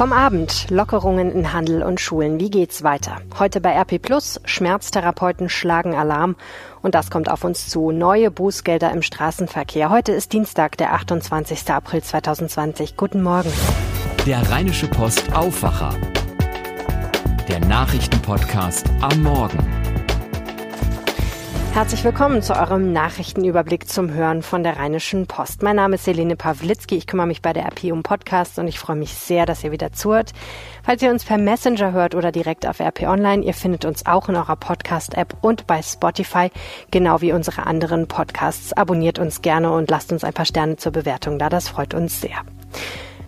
Vom Abend Lockerungen in Handel und Schulen. Wie geht's weiter? Heute bei RP Plus Schmerztherapeuten schlagen Alarm und das kommt auf uns zu. Neue Bußgelder im Straßenverkehr. Heute ist Dienstag, der 28. April 2020. Guten Morgen. Der Rheinische Post Aufwacher. Der Nachrichtenpodcast am Morgen. Herzlich willkommen zu eurem Nachrichtenüberblick zum Hören von der Rheinischen Post. Mein Name ist Selene Pawlitzki. Ich kümmere mich bei der RP um Podcasts und ich freue mich sehr, dass ihr wieder zuhört. Falls ihr uns per Messenger hört oder direkt auf RP Online, ihr findet uns auch in eurer Podcast-App und bei Spotify, genau wie unsere anderen Podcasts. Abonniert uns gerne und lasst uns ein paar Sterne zur Bewertung da. Das freut uns sehr.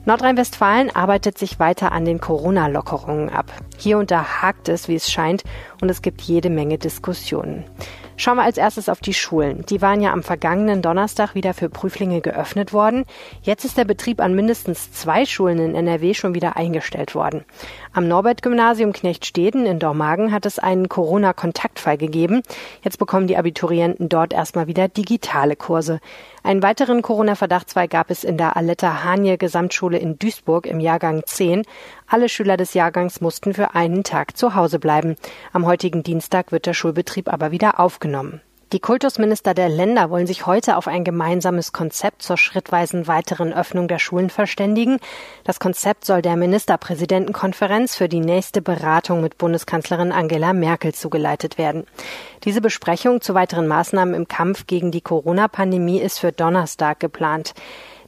Nordrhein-Westfalen arbeitet sich weiter an den Corona-Lockerungen ab. Hier und da hakt es, wie es scheint, und es gibt jede Menge Diskussionen. Schauen wir als erstes auf die Schulen. Die waren ja am vergangenen Donnerstag wieder für Prüflinge geöffnet worden. Jetzt ist der Betrieb an mindestens zwei Schulen in NRW schon wieder eingestellt worden. Am Norbert-Gymnasium Knechtsteden in Dormagen hat es einen Corona-Kontaktfall gegeben. Jetzt bekommen die Abiturienten dort erstmal wieder digitale Kurse. Einen weiteren Corona-Verdachtsfall gab es in der Aletta Hanje Gesamtschule in Duisburg im Jahrgang 10. Alle Schüler des Jahrgangs mussten für einen Tag zu Hause bleiben. Am heutigen Dienstag wird der Schulbetrieb aber wieder aufgenommen. Die Kultusminister der Länder wollen sich heute auf ein gemeinsames Konzept zur schrittweisen weiteren Öffnung der Schulen verständigen. Das Konzept soll der Ministerpräsidentenkonferenz für die nächste Beratung mit Bundeskanzlerin Angela Merkel zugeleitet werden. Diese Besprechung zu weiteren Maßnahmen im Kampf gegen die Corona-Pandemie ist für Donnerstag geplant.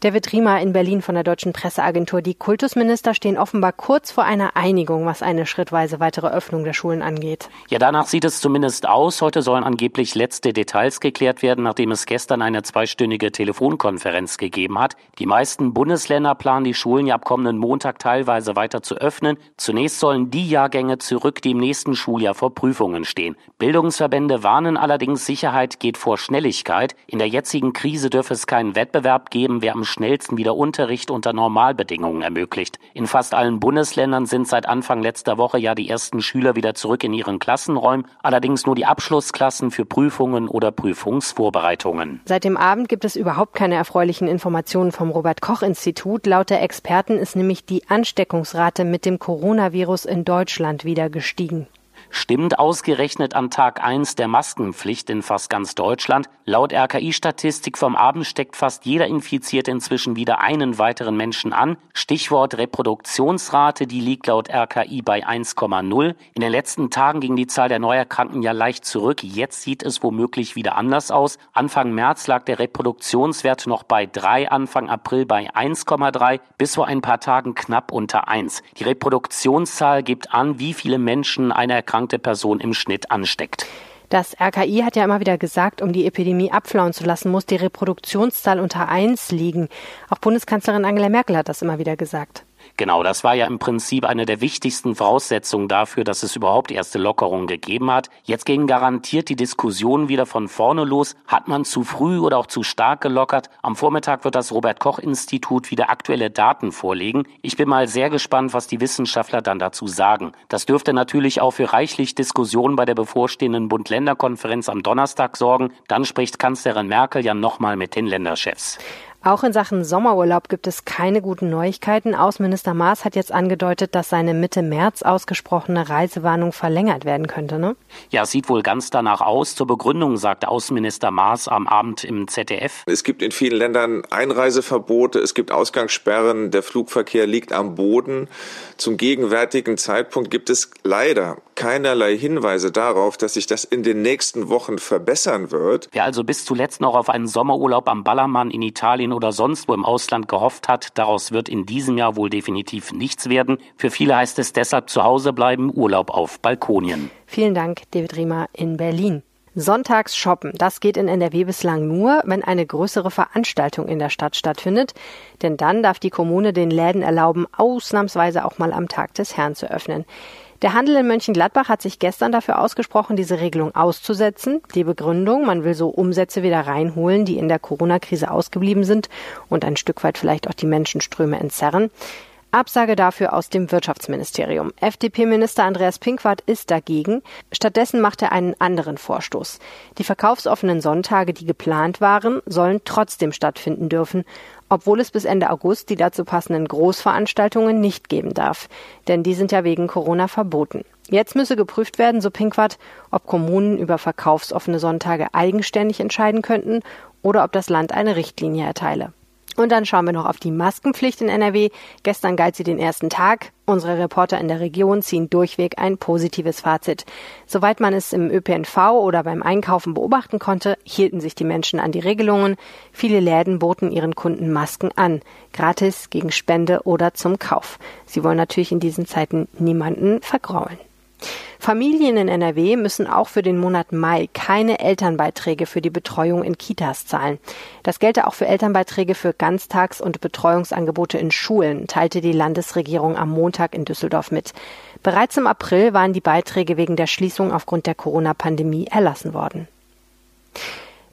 David Riemer in Berlin von der Deutschen Presseagentur. Die Kultusminister stehen offenbar kurz vor einer Einigung, was eine schrittweise weitere Öffnung der Schulen angeht. Ja, danach sieht es zumindest aus. Heute sollen angeblich letzte Details geklärt werden, nachdem es gestern eine zweistündige Telefonkonferenz gegeben hat. Die meisten Bundesländer planen die Schulen ja ab kommenden Montag teilweise weiter zu öffnen. Zunächst sollen die Jahrgänge zurück, die im nächsten Schuljahr vor Prüfungen stehen. Bildungsverbände warnen allerdings, Sicherheit geht vor Schnelligkeit. In der jetzigen Krise dürfe es keinen Wettbewerb geben, wer am schnellsten wieder Unterricht unter Normalbedingungen ermöglicht. In fast allen Bundesländern sind seit Anfang letzter Woche ja die ersten Schüler wieder zurück in ihren Klassenräumen, allerdings nur die Abschlussklassen für Prüfungen oder Prüfungsvorbereitungen. Seit dem Abend gibt es überhaupt keine erfreulichen Informationen vom Robert Koch Institut. Laut der Experten ist nämlich die Ansteckungsrate mit dem Coronavirus in Deutschland wieder gestiegen stimmt ausgerechnet an Tag 1 der Maskenpflicht in fast ganz Deutschland. Laut RKI-Statistik vom Abend steckt fast jeder Infizierte inzwischen wieder einen weiteren Menschen an. Stichwort Reproduktionsrate, die liegt laut RKI bei 1,0. In den letzten Tagen ging die Zahl der Neuerkrankten ja leicht zurück. Jetzt sieht es womöglich wieder anders aus. Anfang März lag der Reproduktionswert noch bei 3, Anfang April bei 1,3, bis vor ein paar Tagen knapp unter 1. Die Reproduktionszahl gibt an, wie viele Menschen eine Erkrankung erkrankte Person im Schnitt ansteckt. Das RKI hat ja immer wieder gesagt, um die Epidemie abflauen zu lassen, muss die Reproduktionszahl unter 1 liegen. Auch Bundeskanzlerin Angela Merkel hat das immer wieder gesagt. Genau, das war ja im Prinzip eine der wichtigsten Voraussetzungen dafür, dass es überhaupt erste Lockerungen gegeben hat. Jetzt gehen garantiert die Diskussionen wieder von vorne los. Hat man zu früh oder auch zu stark gelockert? Am Vormittag wird das Robert Koch Institut wieder aktuelle Daten vorlegen. Ich bin mal sehr gespannt, was die Wissenschaftler dann dazu sagen. Das dürfte natürlich auch für reichlich Diskussionen bei der bevorstehenden Bund-Länder-Konferenz am Donnerstag sorgen. Dann spricht Kanzlerin Merkel ja nochmal mit den Länderchefs. Auch in Sachen Sommerurlaub gibt es keine guten Neuigkeiten. Außenminister Maas hat jetzt angedeutet, dass seine Mitte März ausgesprochene Reisewarnung verlängert werden könnte. Ne? Ja, sieht wohl ganz danach aus. Zur Begründung sagte Außenminister Maas am Abend im ZDF. Es gibt in vielen Ländern Einreiseverbote, es gibt Ausgangssperren, der Flugverkehr liegt am Boden. Zum gegenwärtigen Zeitpunkt gibt es leider keinerlei Hinweise darauf, dass sich das in den nächsten Wochen verbessern wird. Wer also bis zuletzt noch auf einen Sommerurlaub am Ballermann in Italien oder sonst wo im Ausland gehofft hat, daraus wird in diesem Jahr wohl definitiv nichts werden. Für viele heißt es deshalb zu Hause bleiben, Urlaub auf Balkonien. Vielen Dank, David Riemer in Berlin. Sonntags shoppen, das geht in NRW bislang nur, wenn eine größere Veranstaltung in der Stadt stattfindet, denn dann darf die Kommune den Läden erlauben, ausnahmsweise auch mal am Tag des Herrn zu öffnen. Der Handel in Mönchengladbach hat sich gestern dafür ausgesprochen, diese Regelung auszusetzen. Die Begründung, man will so Umsätze wieder reinholen, die in der Corona-Krise ausgeblieben sind und ein Stück weit vielleicht auch die Menschenströme entzerren. Absage dafür aus dem Wirtschaftsministerium. FDP-Minister Andreas Pinkwart ist dagegen. Stattdessen macht er einen anderen Vorstoß. Die verkaufsoffenen Sonntage, die geplant waren, sollen trotzdem stattfinden dürfen, obwohl es bis Ende August die dazu passenden Großveranstaltungen nicht geben darf, denn die sind ja wegen Corona verboten. Jetzt müsse geprüft werden, so Pinkwart, ob Kommunen über verkaufsoffene Sonntage eigenständig entscheiden könnten oder ob das Land eine Richtlinie erteile. Und dann schauen wir noch auf die Maskenpflicht in NRW. Gestern galt sie den ersten Tag. Unsere Reporter in der Region ziehen durchweg ein positives Fazit. Soweit man es im ÖPNV oder beim Einkaufen beobachten konnte, hielten sich die Menschen an die Regelungen. Viele Läden boten ihren Kunden Masken an. Gratis, gegen Spende oder zum Kauf. Sie wollen natürlich in diesen Zeiten niemanden vergraulen. Familien in NRW müssen auch für den Monat Mai keine Elternbeiträge für die Betreuung in Kitas zahlen. Das gelte auch für Elternbeiträge für Ganztags- und Betreuungsangebote in Schulen, teilte die Landesregierung am Montag in Düsseldorf mit. Bereits im April waren die Beiträge wegen der Schließung aufgrund der Corona-Pandemie erlassen worden.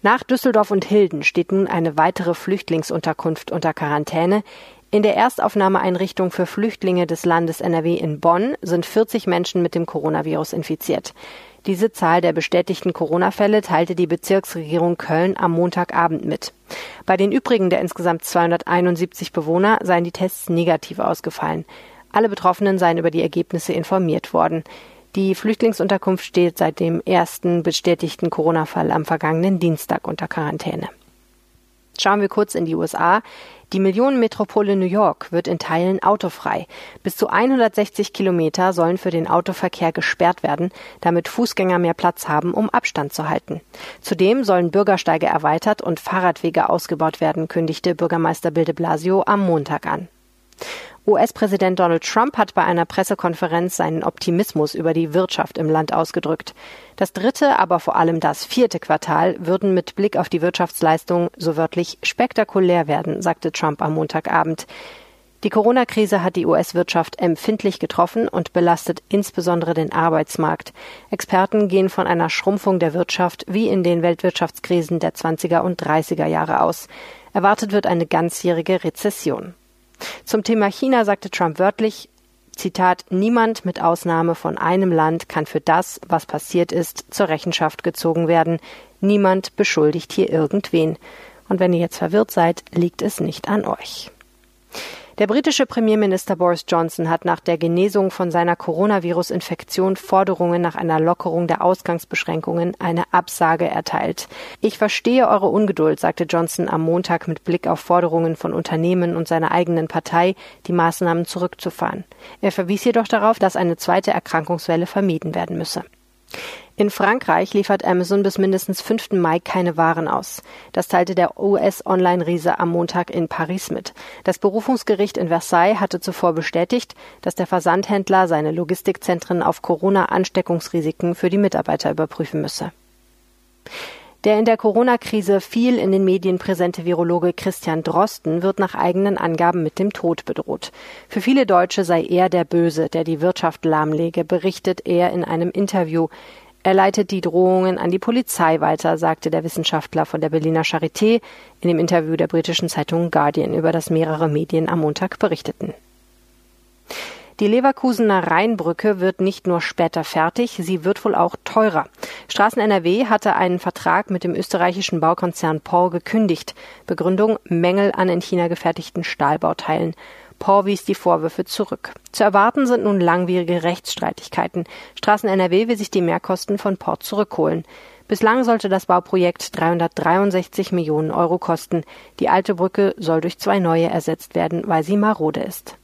Nach Düsseldorf und Hilden steht nun eine weitere Flüchtlingsunterkunft unter Quarantäne. In der Erstaufnahmeeinrichtung für Flüchtlinge des Landes NRW in Bonn sind 40 Menschen mit dem Coronavirus infiziert. Diese Zahl der bestätigten Corona-Fälle teilte die Bezirksregierung Köln am Montagabend mit. Bei den übrigen der insgesamt 271 Bewohner seien die Tests negativ ausgefallen. Alle Betroffenen seien über die Ergebnisse informiert worden. Die Flüchtlingsunterkunft steht seit dem ersten bestätigten Corona-Fall am vergangenen Dienstag unter Quarantäne. Schauen wir kurz in die USA. Die Millionenmetropole New York wird in Teilen autofrei. Bis zu 160 Kilometer sollen für den Autoverkehr gesperrt werden, damit Fußgänger mehr Platz haben, um Abstand zu halten. Zudem sollen Bürgersteige erweitert und Fahrradwege ausgebaut werden, kündigte Bürgermeister Bill de Blasio am Montag an. US-Präsident Donald Trump hat bei einer Pressekonferenz seinen Optimismus über die Wirtschaft im Land ausgedrückt. Das dritte, aber vor allem das vierte Quartal würden mit Blick auf die Wirtschaftsleistung so wörtlich spektakulär werden, sagte Trump am Montagabend. Die Corona-Krise hat die US-Wirtschaft empfindlich getroffen und belastet insbesondere den Arbeitsmarkt. Experten gehen von einer Schrumpfung der Wirtschaft wie in den Weltwirtschaftskrisen der 20er und 30er Jahre aus. Erwartet wird eine ganzjährige Rezession. Zum Thema China sagte Trump wörtlich, Zitat, niemand mit Ausnahme von einem Land kann für das, was passiert ist, zur Rechenschaft gezogen werden. Niemand beschuldigt hier irgendwen. Und wenn ihr jetzt verwirrt seid, liegt es nicht an euch. Der britische Premierminister Boris Johnson hat nach der Genesung von seiner Coronavirus-Infektion Forderungen nach einer Lockerung der Ausgangsbeschränkungen eine Absage erteilt. Ich verstehe eure Ungeduld, sagte Johnson am Montag mit Blick auf Forderungen von Unternehmen und seiner eigenen Partei, die Maßnahmen zurückzufahren. Er verwies jedoch darauf, dass eine zweite Erkrankungswelle vermieden werden müsse. In Frankreich liefert Amazon bis mindestens 5. Mai keine Waren aus. Das teilte der US-Online-Riese am Montag in Paris mit. Das Berufungsgericht in Versailles hatte zuvor bestätigt, dass der Versandhändler seine Logistikzentren auf Corona-Ansteckungsrisiken für die Mitarbeiter überprüfen müsse. Der in der Corona-Krise viel in den Medien präsente Virologe Christian Drosten wird nach eigenen Angaben mit dem Tod bedroht. Für viele Deutsche sei er der Böse, der die Wirtschaft lahmlege, berichtet er in einem Interview. Er leitet die Drohungen an die Polizei weiter, sagte der Wissenschaftler von der Berliner Charité in dem Interview der britischen Zeitung Guardian, über das mehrere Medien am Montag berichteten. Die Leverkusener Rheinbrücke wird nicht nur später fertig, sie wird wohl auch teurer. Straßen NRW hatte einen Vertrag mit dem österreichischen Baukonzern Paul gekündigt. Begründung Mängel an in China gefertigten Stahlbauteilen. Paul wies die Vorwürfe zurück. Zu erwarten sind nun langwierige Rechtsstreitigkeiten. Straßen NRW will sich die Mehrkosten von Port zurückholen. Bislang sollte das Bauprojekt 363 Millionen Euro kosten. Die alte Brücke soll durch zwei neue ersetzt werden, weil sie marode ist.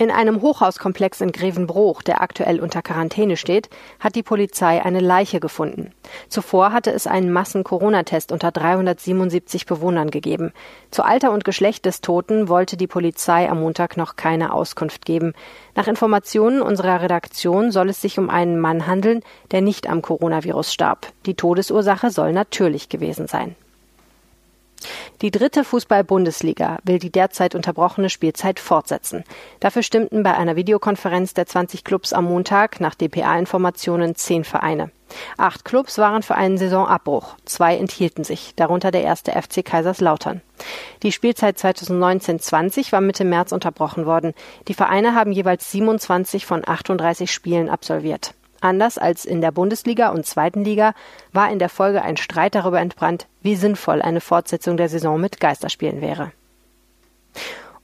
In einem Hochhauskomplex in Grevenbruch, der aktuell unter Quarantäne steht, hat die Polizei eine Leiche gefunden. Zuvor hatte es einen Massen-Corona-Test unter 377 Bewohnern gegeben. Zu Alter und Geschlecht des Toten wollte die Polizei am Montag noch keine Auskunft geben. Nach Informationen unserer Redaktion soll es sich um einen Mann handeln, der nicht am Coronavirus starb. Die Todesursache soll natürlich gewesen sein. Die dritte Fußball-Bundesliga will die derzeit unterbrochene Spielzeit fortsetzen. Dafür stimmten bei einer Videokonferenz der 20 Clubs am Montag nach DPA-Informationen zehn Vereine. Acht Clubs waren für einen Saisonabbruch, zwei enthielten sich, darunter der erste FC Kaiserslautern. Die Spielzeit 2019-20 war Mitte März unterbrochen worden. Die Vereine haben jeweils 27 von 38 Spielen absolviert. Anders als in der Bundesliga und zweiten Liga war in der Folge ein Streit darüber entbrannt, wie sinnvoll eine Fortsetzung der Saison mit Geisterspielen wäre.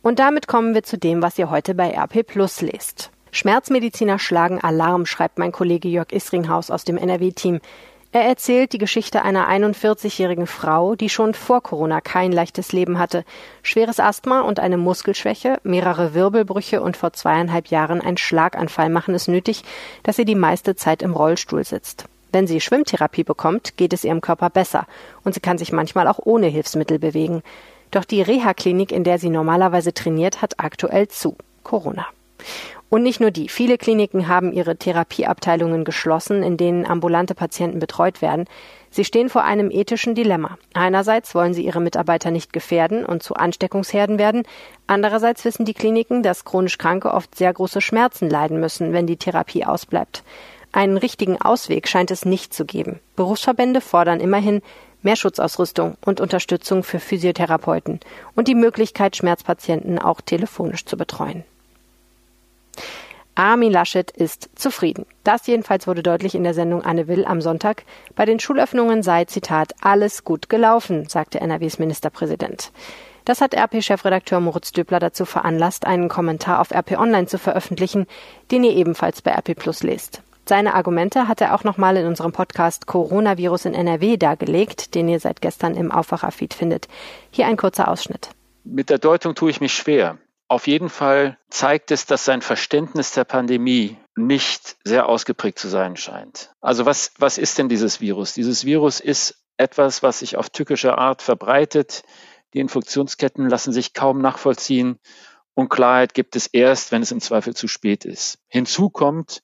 Und damit kommen wir zu dem, was ihr heute bei RP Plus lest. Schmerzmediziner schlagen Alarm, schreibt mein Kollege Jörg Isringhaus aus dem NRW-Team. Er erzählt die Geschichte einer 41-jährigen Frau, die schon vor Corona kein leichtes Leben hatte. Schweres Asthma und eine Muskelschwäche, mehrere Wirbelbrüche und vor zweieinhalb Jahren ein Schlaganfall machen es nötig, dass sie die meiste Zeit im Rollstuhl sitzt. Wenn sie Schwimmtherapie bekommt, geht es ihrem Körper besser und sie kann sich manchmal auch ohne Hilfsmittel bewegen. Doch die Reha-Klinik, in der sie normalerweise trainiert, hat aktuell zu. Corona. Und nicht nur die. Viele Kliniken haben ihre Therapieabteilungen geschlossen, in denen ambulante Patienten betreut werden. Sie stehen vor einem ethischen Dilemma. Einerseits wollen sie ihre Mitarbeiter nicht gefährden und zu Ansteckungsherden werden. Andererseits wissen die Kliniken, dass chronisch Kranke oft sehr große Schmerzen leiden müssen, wenn die Therapie ausbleibt. Einen richtigen Ausweg scheint es nicht zu geben. Berufsverbände fordern immerhin mehr Schutzausrüstung und Unterstützung für Physiotherapeuten und die Möglichkeit, Schmerzpatienten auch telefonisch zu betreuen. Armin Laschet ist zufrieden. Das jedenfalls wurde deutlich in der Sendung Anne Will am Sonntag. Bei den Schulöffnungen sei, Zitat, alles gut gelaufen, sagte NRWs Ministerpräsident. Das hat RP-Chefredakteur Moritz Döbler dazu veranlasst, einen Kommentar auf RP Online zu veröffentlichen, den ihr ebenfalls bei RP Plus lest. Seine Argumente hat er auch nochmal in unserem Podcast Coronavirus in NRW dargelegt, den ihr seit gestern im Aufwacherfeed findet. Hier ein kurzer Ausschnitt. Mit der Deutung tue ich mich schwer. Auf jeden Fall zeigt es, dass sein Verständnis der Pandemie nicht sehr ausgeprägt zu sein scheint. Also was, was ist denn dieses Virus? Dieses Virus ist etwas, was sich auf tückische Art verbreitet. Die Infektionsketten lassen sich kaum nachvollziehen und Klarheit gibt es erst, wenn es im Zweifel zu spät ist. Hinzu kommt,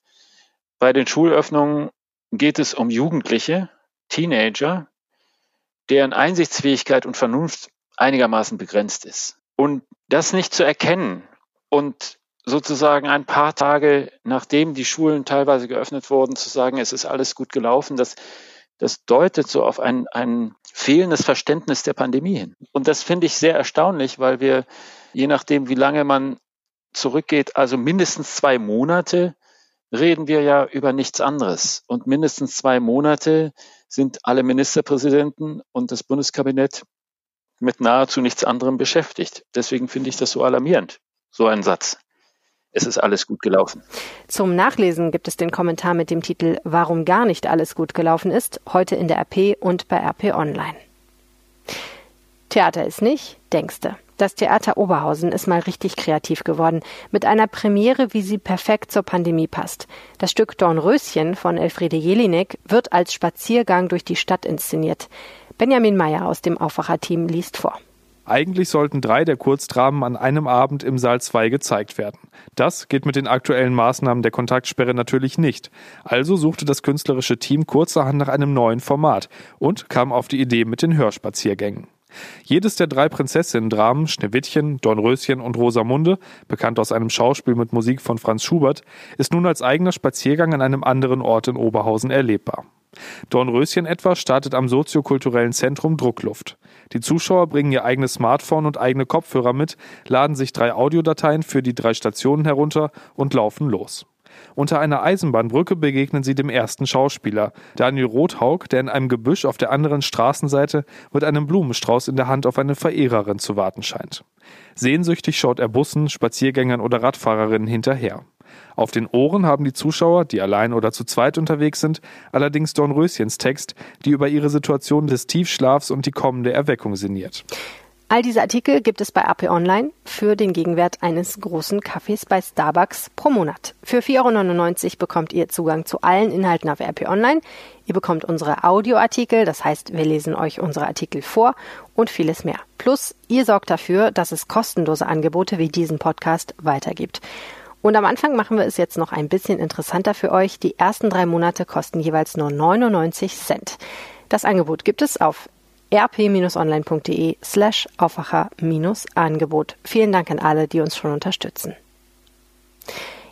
bei den Schulöffnungen geht es um Jugendliche, Teenager, deren Einsichtsfähigkeit und Vernunft einigermaßen begrenzt ist. Und das nicht zu erkennen und sozusagen ein paar Tage nachdem die Schulen teilweise geöffnet wurden, zu sagen, es ist alles gut gelaufen, das, das deutet so auf ein, ein fehlendes Verständnis der Pandemie hin. Und das finde ich sehr erstaunlich, weil wir, je nachdem, wie lange man zurückgeht, also mindestens zwei Monate, reden wir ja über nichts anderes. Und mindestens zwei Monate sind alle Ministerpräsidenten und das Bundeskabinett mit nahezu nichts anderem beschäftigt. Deswegen finde ich das so alarmierend, so ein Satz. Es ist alles gut gelaufen. Zum Nachlesen gibt es den Kommentar mit dem Titel Warum gar nicht alles gut gelaufen ist, heute in der RP und bei RP Online. Theater ist nicht, denkste. Das Theater Oberhausen ist mal richtig kreativ geworden, mit einer Premiere, wie sie perfekt zur Pandemie passt. Das Stück Dornröschen von Elfriede Jelinek wird als Spaziergang durch die Stadt inszeniert. Benjamin Meyer aus dem Aufwacherteam liest vor. Eigentlich sollten drei der Kurzdramen an einem Abend im Saal 2 gezeigt werden. Das geht mit den aktuellen Maßnahmen der Kontaktsperre natürlich nicht. Also suchte das künstlerische Team kurzerhand nach einem neuen Format und kam auf die Idee mit den Hörspaziergängen. Jedes der drei Prinzessinnen-Dramen, Schneewittchen, Dornröschen und Rosamunde, bekannt aus einem Schauspiel mit Musik von Franz Schubert, ist nun als eigener Spaziergang an einem anderen Ort in Oberhausen erlebbar. Dornröschen etwa startet am soziokulturellen Zentrum Druckluft. Die Zuschauer bringen ihr eigenes Smartphone und eigene Kopfhörer mit, laden sich drei Audiodateien für die drei Stationen herunter und laufen los. Unter einer Eisenbahnbrücke begegnen sie dem ersten Schauspieler, Daniel Rothaug, der in einem Gebüsch auf der anderen Straßenseite mit einem Blumenstrauß in der Hand auf eine Verehrerin zu warten scheint. Sehnsüchtig schaut er Bussen, Spaziergängern oder Radfahrerinnen hinterher. Auf den Ohren haben die Zuschauer, die allein oder zu zweit unterwegs sind, allerdings Dornröschens Text, die über ihre Situation des Tiefschlafs und die kommende Erweckung sinniert. All diese Artikel gibt es bei AP Online für den Gegenwert eines großen Kaffees bei Starbucks pro Monat. Für 4,99 Euro bekommt ihr Zugang zu allen Inhalten auf RP Online. Ihr bekommt unsere Audioartikel, das heißt, wir lesen euch unsere Artikel vor und vieles mehr. Plus, ihr sorgt dafür, dass es kostenlose Angebote wie diesen Podcast weitergibt. Und am Anfang machen wir es jetzt noch ein bisschen interessanter für euch. Die ersten drei Monate kosten jeweils nur 99 Cent. Das Angebot gibt es auf rp-online.de slash Aufwacher-Angebot. Vielen Dank an alle, die uns schon unterstützen.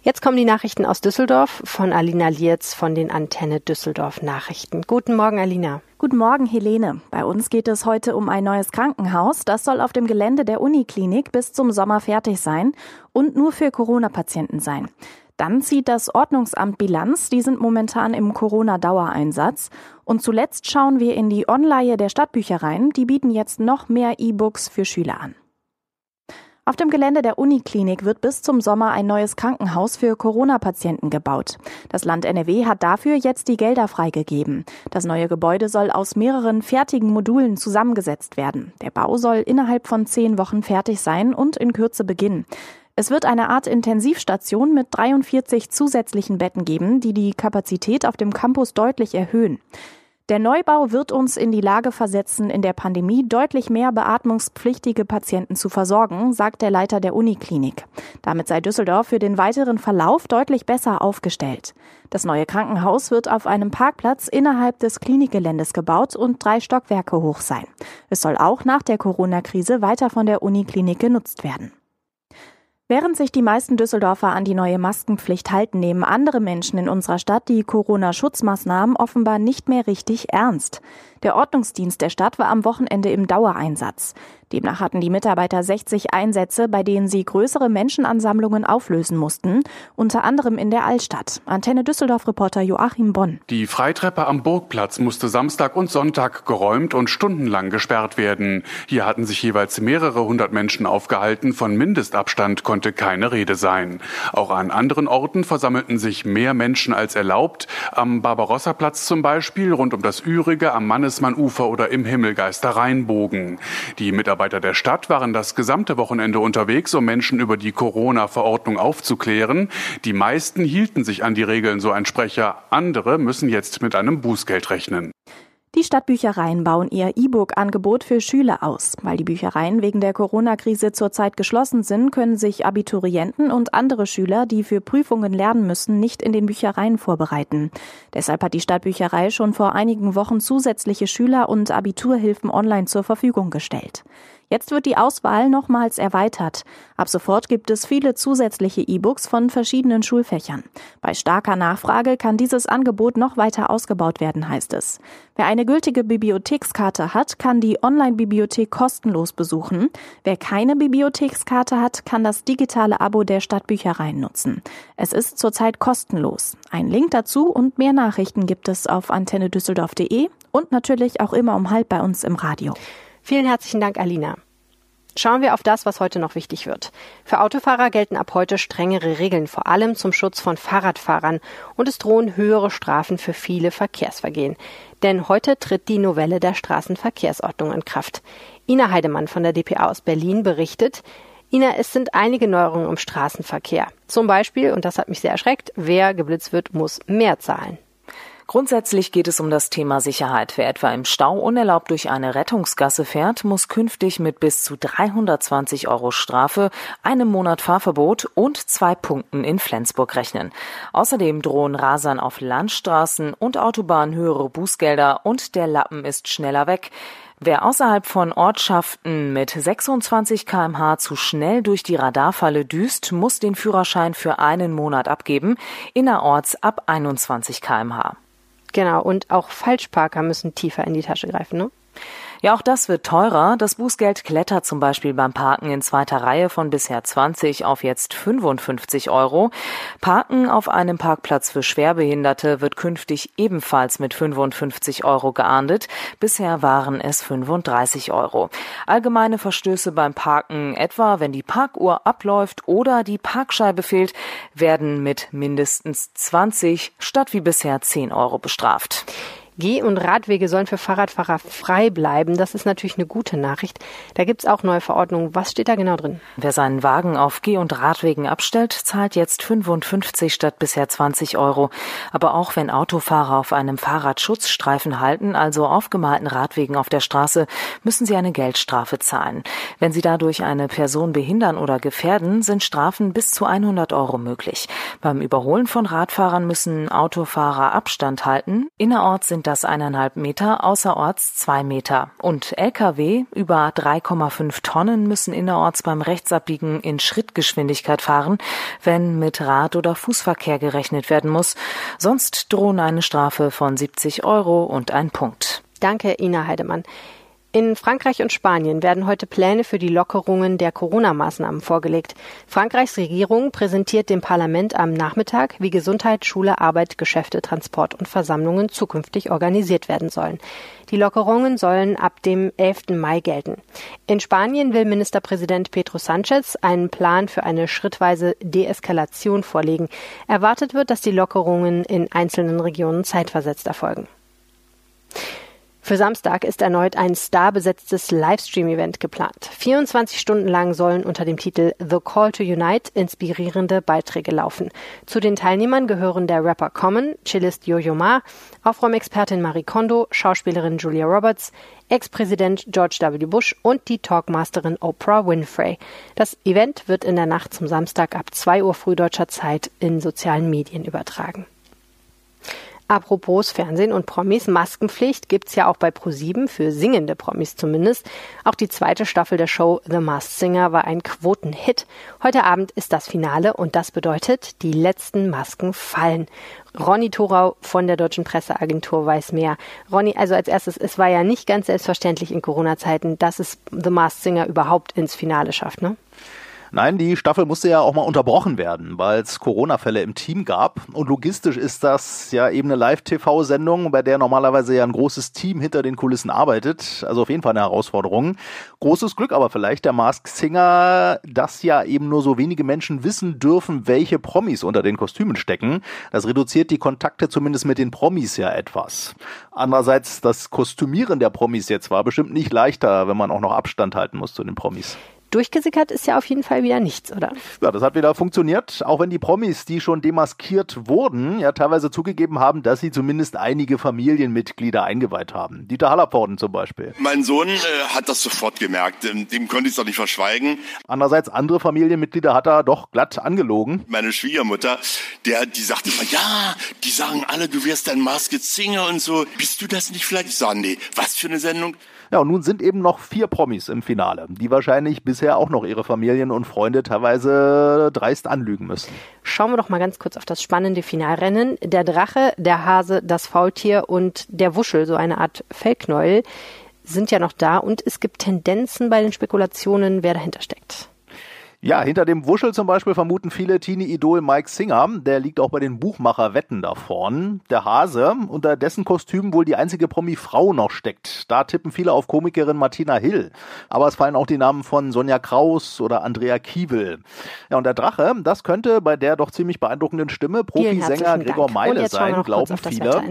Jetzt kommen die Nachrichten aus Düsseldorf von Alina Lierz von den Antenne Düsseldorf Nachrichten. Guten Morgen, Alina. Guten Morgen, Helene. Bei uns geht es heute um ein neues Krankenhaus. Das soll auf dem Gelände der Uniklinik bis zum Sommer fertig sein und nur für Corona-Patienten sein. Dann zieht das Ordnungsamt Bilanz. Die sind momentan im Corona-Dauereinsatz. Und zuletzt schauen wir in die Online der Stadtbüchereien. Die bieten jetzt noch mehr E-Books für Schüler an. Auf dem Gelände der Uniklinik wird bis zum Sommer ein neues Krankenhaus für Corona-Patienten gebaut. Das Land NRW hat dafür jetzt die Gelder freigegeben. Das neue Gebäude soll aus mehreren fertigen Modulen zusammengesetzt werden. Der Bau soll innerhalb von zehn Wochen fertig sein und in Kürze beginnen. Es wird eine Art Intensivstation mit 43 zusätzlichen Betten geben, die die Kapazität auf dem Campus deutlich erhöhen. Der Neubau wird uns in die Lage versetzen, in der Pandemie deutlich mehr beatmungspflichtige Patienten zu versorgen, sagt der Leiter der Uniklinik. Damit sei Düsseldorf für den weiteren Verlauf deutlich besser aufgestellt. Das neue Krankenhaus wird auf einem Parkplatz innerhalb des Klinikgeländes gebaut und drei Stockwerke hoch sein. Es soll auch nach der Corona-Krise weiter von der Uniklinik genutzt werden. Während sich die meisten Düsseldorfer an die neue Maskenpflicht halten, nehmen andere Menschen in unserer Stadt die Corona-Schutzmaßnahmen offenbar nicht mehr richtig ernst. Der Ordnungsdienst der Stadt war am Wochenende im Dauereinsatz. Demnach hatten die Mitarbeiter 60 Einsätze, bei denen sie größere Menschenansammlungen auflösen mussten, unter anderem in der Altstadt. Antenne Düsseldorf-Reporter Joachim Bonn. Die Freitreppe am Burgplatz musste Samstag und Sonntag geräumt und stundenlang gesperrt werden. Hier hatten sich jeweils mehrere hundert Menschen aufgehalten. Von Mindestabstand konnte keine Rede sein. Auch an anderen Orten versammelten sich mehr Menschen als erlaubt. Am Barbarossa-Platz zum Beispiel, rund um das Ürige, am Mannes Mannesmann-Ufer oder im Himmelgeister Rheinbogen. Die Mitarbeiter der Stadt waren das gesamte Wochenende unterwegs, um Menschen über die Corona-Verordnung aufzuklären. Die meisten hielten sich an die Regeln, so ein Sprecher. Andere müssen jetzt mit einem Bußgeld rechnen. Die Stadtbüchereien bauen ihr E-Book-Angebot für Schüler aus. Weil die Büchereien wegen der Corona-Krise zurzeit geschlossen sind, können sich Abiturienten und andere Schüler, die für Prüfungen lernen müssen, nicht in den Büchereien vorbereiten. Deshalb hat die Stadtbücherei schon vor einigen Wochen zusätzliche Schüler- und Abiturhilfen online zur Verfügung gestellt. Jetzt wird die Auswahl nochmals erweitert. Ab sofort gibt es viele zusätzliche E-Books von verschiedenen Schulfächern. Bei starker Nachfrage kann dieses Angebot noch weiter ausgebaut werden, heißt es. Wer eine gültige Bibliothekskarte hat, kann die Online-Bibliothek kostenlos besuchen. Wer keine Bibliothekskarte hat, kann das digitale Abo der Stadtbüchereien nutzen. Es ist zurzeit kostenlos. Ein Link dazu und mehr Nachrichten gibt es auf antennedüsseldorf.de und natürlich auch immer um halb bei uns im Radio. Vielen herzlichen Dank, Alina. Schauen wir auf das, was heute noch wichtig wird. Für Autofahrer gelten ab heute strengere Regeln, vor allem zum Schutz von Fahrradfahrern, und es drohen höhere Strafen für viele Verkehrsvergehen. Denn heute tritt die Novelle der Straßenverkehrsordnung in Kraft. Ina Heidemann von der DPA aus Berlin berichtet, Ina, es sind einige Neuerungen im Straßenverkehr. Zum Beispiel, und das hat mich sehr erschreckt, wer geblitzt wird, muss mehr zahlen. Grundsätzlich geht es um das Thema Sicherheit. Wer etwa im Stau unerlaubt durch eine Rettungsgasse fährt, muss künftig mit bis zu 320 Euro Strafe, einem Monat Fahrverbot und zwei Punkten in Flensburg rechnen. Außerdem drohen Rasern auf Landstraßen und Autobahnen höhere Bußgelder und der Lappen ist schneller weg. Wer außerhalb von Ortschaften mit 26 kmh zu schnell durch die Radarfalle düst, muss den Führerschein für einen Monat abgeben, innerorts ab 21 kmh. Genau, und auch Falschparker müssen tiefer in die Tasche greifen, ne? Ja, auch das wird teurer. Das Bußgeld klettert zum Beispiel beim Parken in zweiter Reihe von bisher 20 auf jetzt 55 Euro. Parken auf einem Parkplatz für Schwerbehinderte wird künftig ebenfalls mit 55 Euro geahndet. Bisher waren es 35 Euro. Allgemeine Verstöße beim Parken, etwa wenn die Parkuhr abläuft oder die Parkscheibe fehlt, werden mit mindestens 20 statt wie bisher 10 Euro bestraft. Geh- und Radwege sollen für Fahrradfahrer frei bleiben. Das ist natürlich eine gute Nachricht. Da gibt es auch neue Verordnungen. Was steht da genau drin? Wer seinen Wagen auf Geh- und Radwegen abstellt, zahlt jetzt 55 statt bisher 20 Euro. Aber auch wenn Autofahrer auf einem Fahrradschutzstreifen halten, also aufgemalten Radwegen auf der Straße, müssen sie eine Geldstrafe zahlen. Wenn sie dadurch eine Person behindern oder gefährden, sind Strafen bis zu 100 Euro möglich. Beim Überholen von Radfahrern müssen Autofahrer Abstand halten. Innerorts sind das eineinhalb Meter, außerorts zwei Meter. Und Lkw über 3,5 Tonnen müssen innerorts beim Rechtsabbiegen in Schrittgeschwindigkeit fahren, wenn mit Rad- oder Fußverkehr gerechnet werden muss. Sonst drohen eine Strafe von 70 Euro und ein Punkt. Danke, Ina Heidemann. In Frankreich und Spanien werden heute Pläne für die Lockerungen der Corona-Maßnahmen vorgelegt. Frankreichs Regierung präsentiert dem Parlament am Nachmittag, wie Gesundheit, Schule, Arbeit, Geschäfte, Transport und Versammlungen zukünftig organisiert werden sollen. Die Lockerungen sollen ab dem 11. Mai gelten. In Spanien will Ministerpräsident Pedro Sanchez einen Plan für eine schrittweise Deeskalation vorlegen. Erwartet wird, dass die Lockerungen in einzelnen Regionen zeitversetzt erfolgen. Für Samstag ist erneut ein starbesetztes Livestream-Event geplant. 24 Stunden lang sollen unter dem Titel The Call to Unite inspirierende Beiträge laufen. Zu den Teilnehmern gehören der Rapper Common, Cellist Yo-Yo Ma, Aufräumexpertin Marie Kondo, Schauspielerin Julia Roberts, Ex-Präsident George W. Bush und die Talkmasterin Oprah Winfrey. Das Event wird in der Nacht zum Samstag ab 2 Uhr früh deutscher Zeit in sozialen Medien übertragen. Apropos Fernsehen und Promis, Maskenpflicht gibt's ja auch bei ProSieben für singende Promis zumindest. Auch die zweite Staffel der Show The Masked Singer war ein Quotenhit. Heute Abend ist das Finale und das bedeutet, die letzten Masken fallen. Ronny Thorau von der Deutschen Presseagentur weiß mehr. Ronny, also als erstes, es war ja nicht ganz selbstverständlich in Corona-Zeiten, dass es The Masked Singer überhaupt ins Finale schafft, ne? Nein, die Staffel musste ja auch mal unterbrochen werden, weil es Corona-Fälle im Team gab. Und logistisch ist das ja eben eine Live-TV-Sendung, bei der normalerweise ja ein großes Team hinter den Kulissen arbeitet. Also auf jeden Fall eine Herausforderung. Großes Glück aber vielleicht der Mask Singer, dass ja eben nur so wenige Menschen wissen dürfen, welche Promis unter den Kostümen stecken. Das reduziert die Kontakte zumindest mit den Promis ja etwas. Andererseits, das Kostümieren der Promis jetzt war bestimmt nicht leichter, wenn man auch noch Abstand halten muss zu den Promis. Durchgesickert ist ja auf jeden Fall wieder nichts, oder? Ja, das hat wieder funktioniert, auch wenn die Promis, die schon demaskiert wurden, ja teilweise zugegeben haben, dass sie zumindest einige Familienmitglieder eingeweiht haben. Dieter Hallerporden zum Beispiel. Mein Sohn äh, hat das sofort gemerkt, dem, dem konnte ich es doch nicht verschweigen. Andererseits andere Familienmitglieder hat er doch glatt angelogen. Meine Schwiegermutter, der, die sagte immer, ja, die sagen alle, du wirst ein Masked Singer und so. Bist du das nicht vielleicht? Ich sage, nee, was für eine Sendung? Ja, und nun sind eben noch vier Promis im Finale, die wahrscheinlich bisher auch noch ihre Familien und Freunde teilweise dreist anlügen müssen. Schauen wir doch mal ganz kurz auf das spannende Finalrennen. Der Drache, der Hase, das Faultier und der Wuschel, so eine Art Fellknäuel, sind ja noch da und es gibt Tendenzen bei den Spekulationen, wer dahinter steckt. Ja, hinter dem Wuschel zum Beispiel vermuten viele Teenie-Idol Mike Singer. Der liegt auch bei den Buchmacher-Wetten da vorn. Der Hase, unter dessen Kostüm wohl die einzige Promi-Frau noch steckt. Da tippen viele auf Komikerin Martina Hill. Aber es fallen auch die Namen von Sonja Kraus oder Andrea Kiewel. Ja, und der Drache, das könnte bei der doch ziemlich beeindruckenden Stimme Profisänger Gregor Meile sein, glauben viele.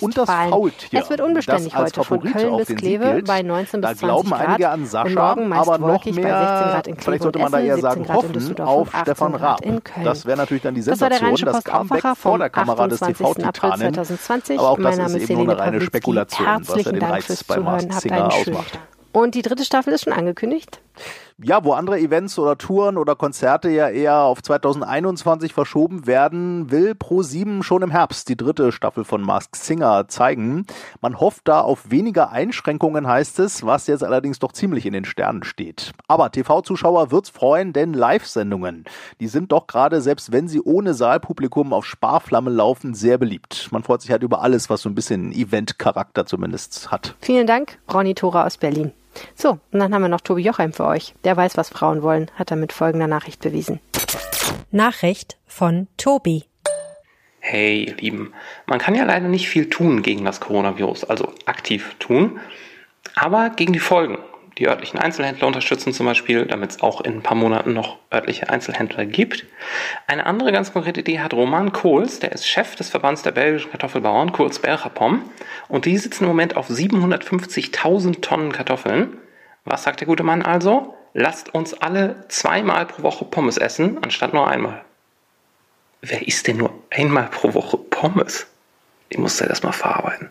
Und das Faultier. Es wird unbeständig heute von Köln bis Kleve bei 19 bis 20 Da glauben einige an Sascha, aber noch mehr, vielleicht sollte man da eher sagen, sagen, hoffen auf Stefan Raab. Das wäre natürlich dann die Sensation, das, das Comeback vor der Kamera des TV-Titanen. Aber auch das ist eben nur eine reine Spekulation, was ja den Reiz bei Masked Singer ausmacht. Und die dritte Staffel ist schon angekündigt? Ja, wo andere Events oder Touren oder Konzerte ja eher auf 2021 verschoben werden, will Pro7 schon im Herbst die dritte Staffel von Mask Singer zeigen. Man hofft da auf weniger Einschränkungen, heißt es, was jetzt allerdings doch ziemlich in den Sternen steht. Aber TV-Zuschauer wird's freuen, denn Live-Sendungen, die sind doch gerade, selbst wenn sie ohne Saalpublikum auf Sparflamme laufen, sehr beliebt. Man freut sich halt über alles, was so ein bisschen Event-Charakter zumindest hat. Vielen Dank, Ronny Thora aus Berlin. So, und dann haben wir noch Tobi Jochem für euch. Der weiß, was Frauen wollen, hat er mit folgender Nachricht bewiesen. Nachricht von Tobi. Hey, ihr Lieben. Man kann ja leider nicht viel tun gegen das Coronavirus, also aktiv tun, aber gegen die Folgen die örtlichen Einzelhändler unterstützen zum Beispiel, damit es auch in ein paar Monaten noch örtliche Einzelhändler gibt. Eine andere ganz konkrete Idee hat Roman Kohls, der ist Chef des Verbands der belgischen Kartoffelbauern, kurz Belgapom, und die sitzen im Moment auf 750.000 Tonnen Kartoffeln. Was sagt der gute Mann also? Lasst uns alle zweimal pro Woche Pommes essen, anstatt nur einmal. Wer isst denn nur einmal pro Woche Pommes? Die muss ja erstmal verarbeiten.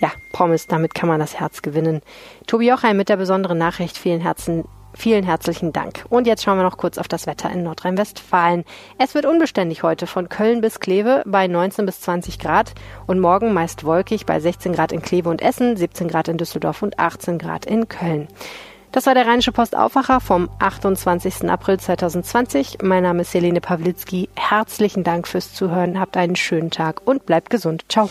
Ja, Pommes, damit kann man das Herz gewinnen. Tobi Jochheim mit der besonderen Nachricht. Vielen Herzen Vielen herzlichen Dank. Und jetzt schauen wir noch kurz auf das Wetter in Nordrhein-Westfalen. Es wird unbeständig heute von Köln bis Kleve bei 19 bis 20 Grad und morgen meist wolkig bei 16 Grad in Kleve und Essen, 17 Grad in Düsseldorf und 18 Grad in Köln. Das war der Rheinische Post Aufwacher vom 28. April 2020. Mein Name ist Helene Pawlitzki. Herzlichen Dank fürs Zuhören. Habt einen schönen Tag und bleibt gesund. Ciao.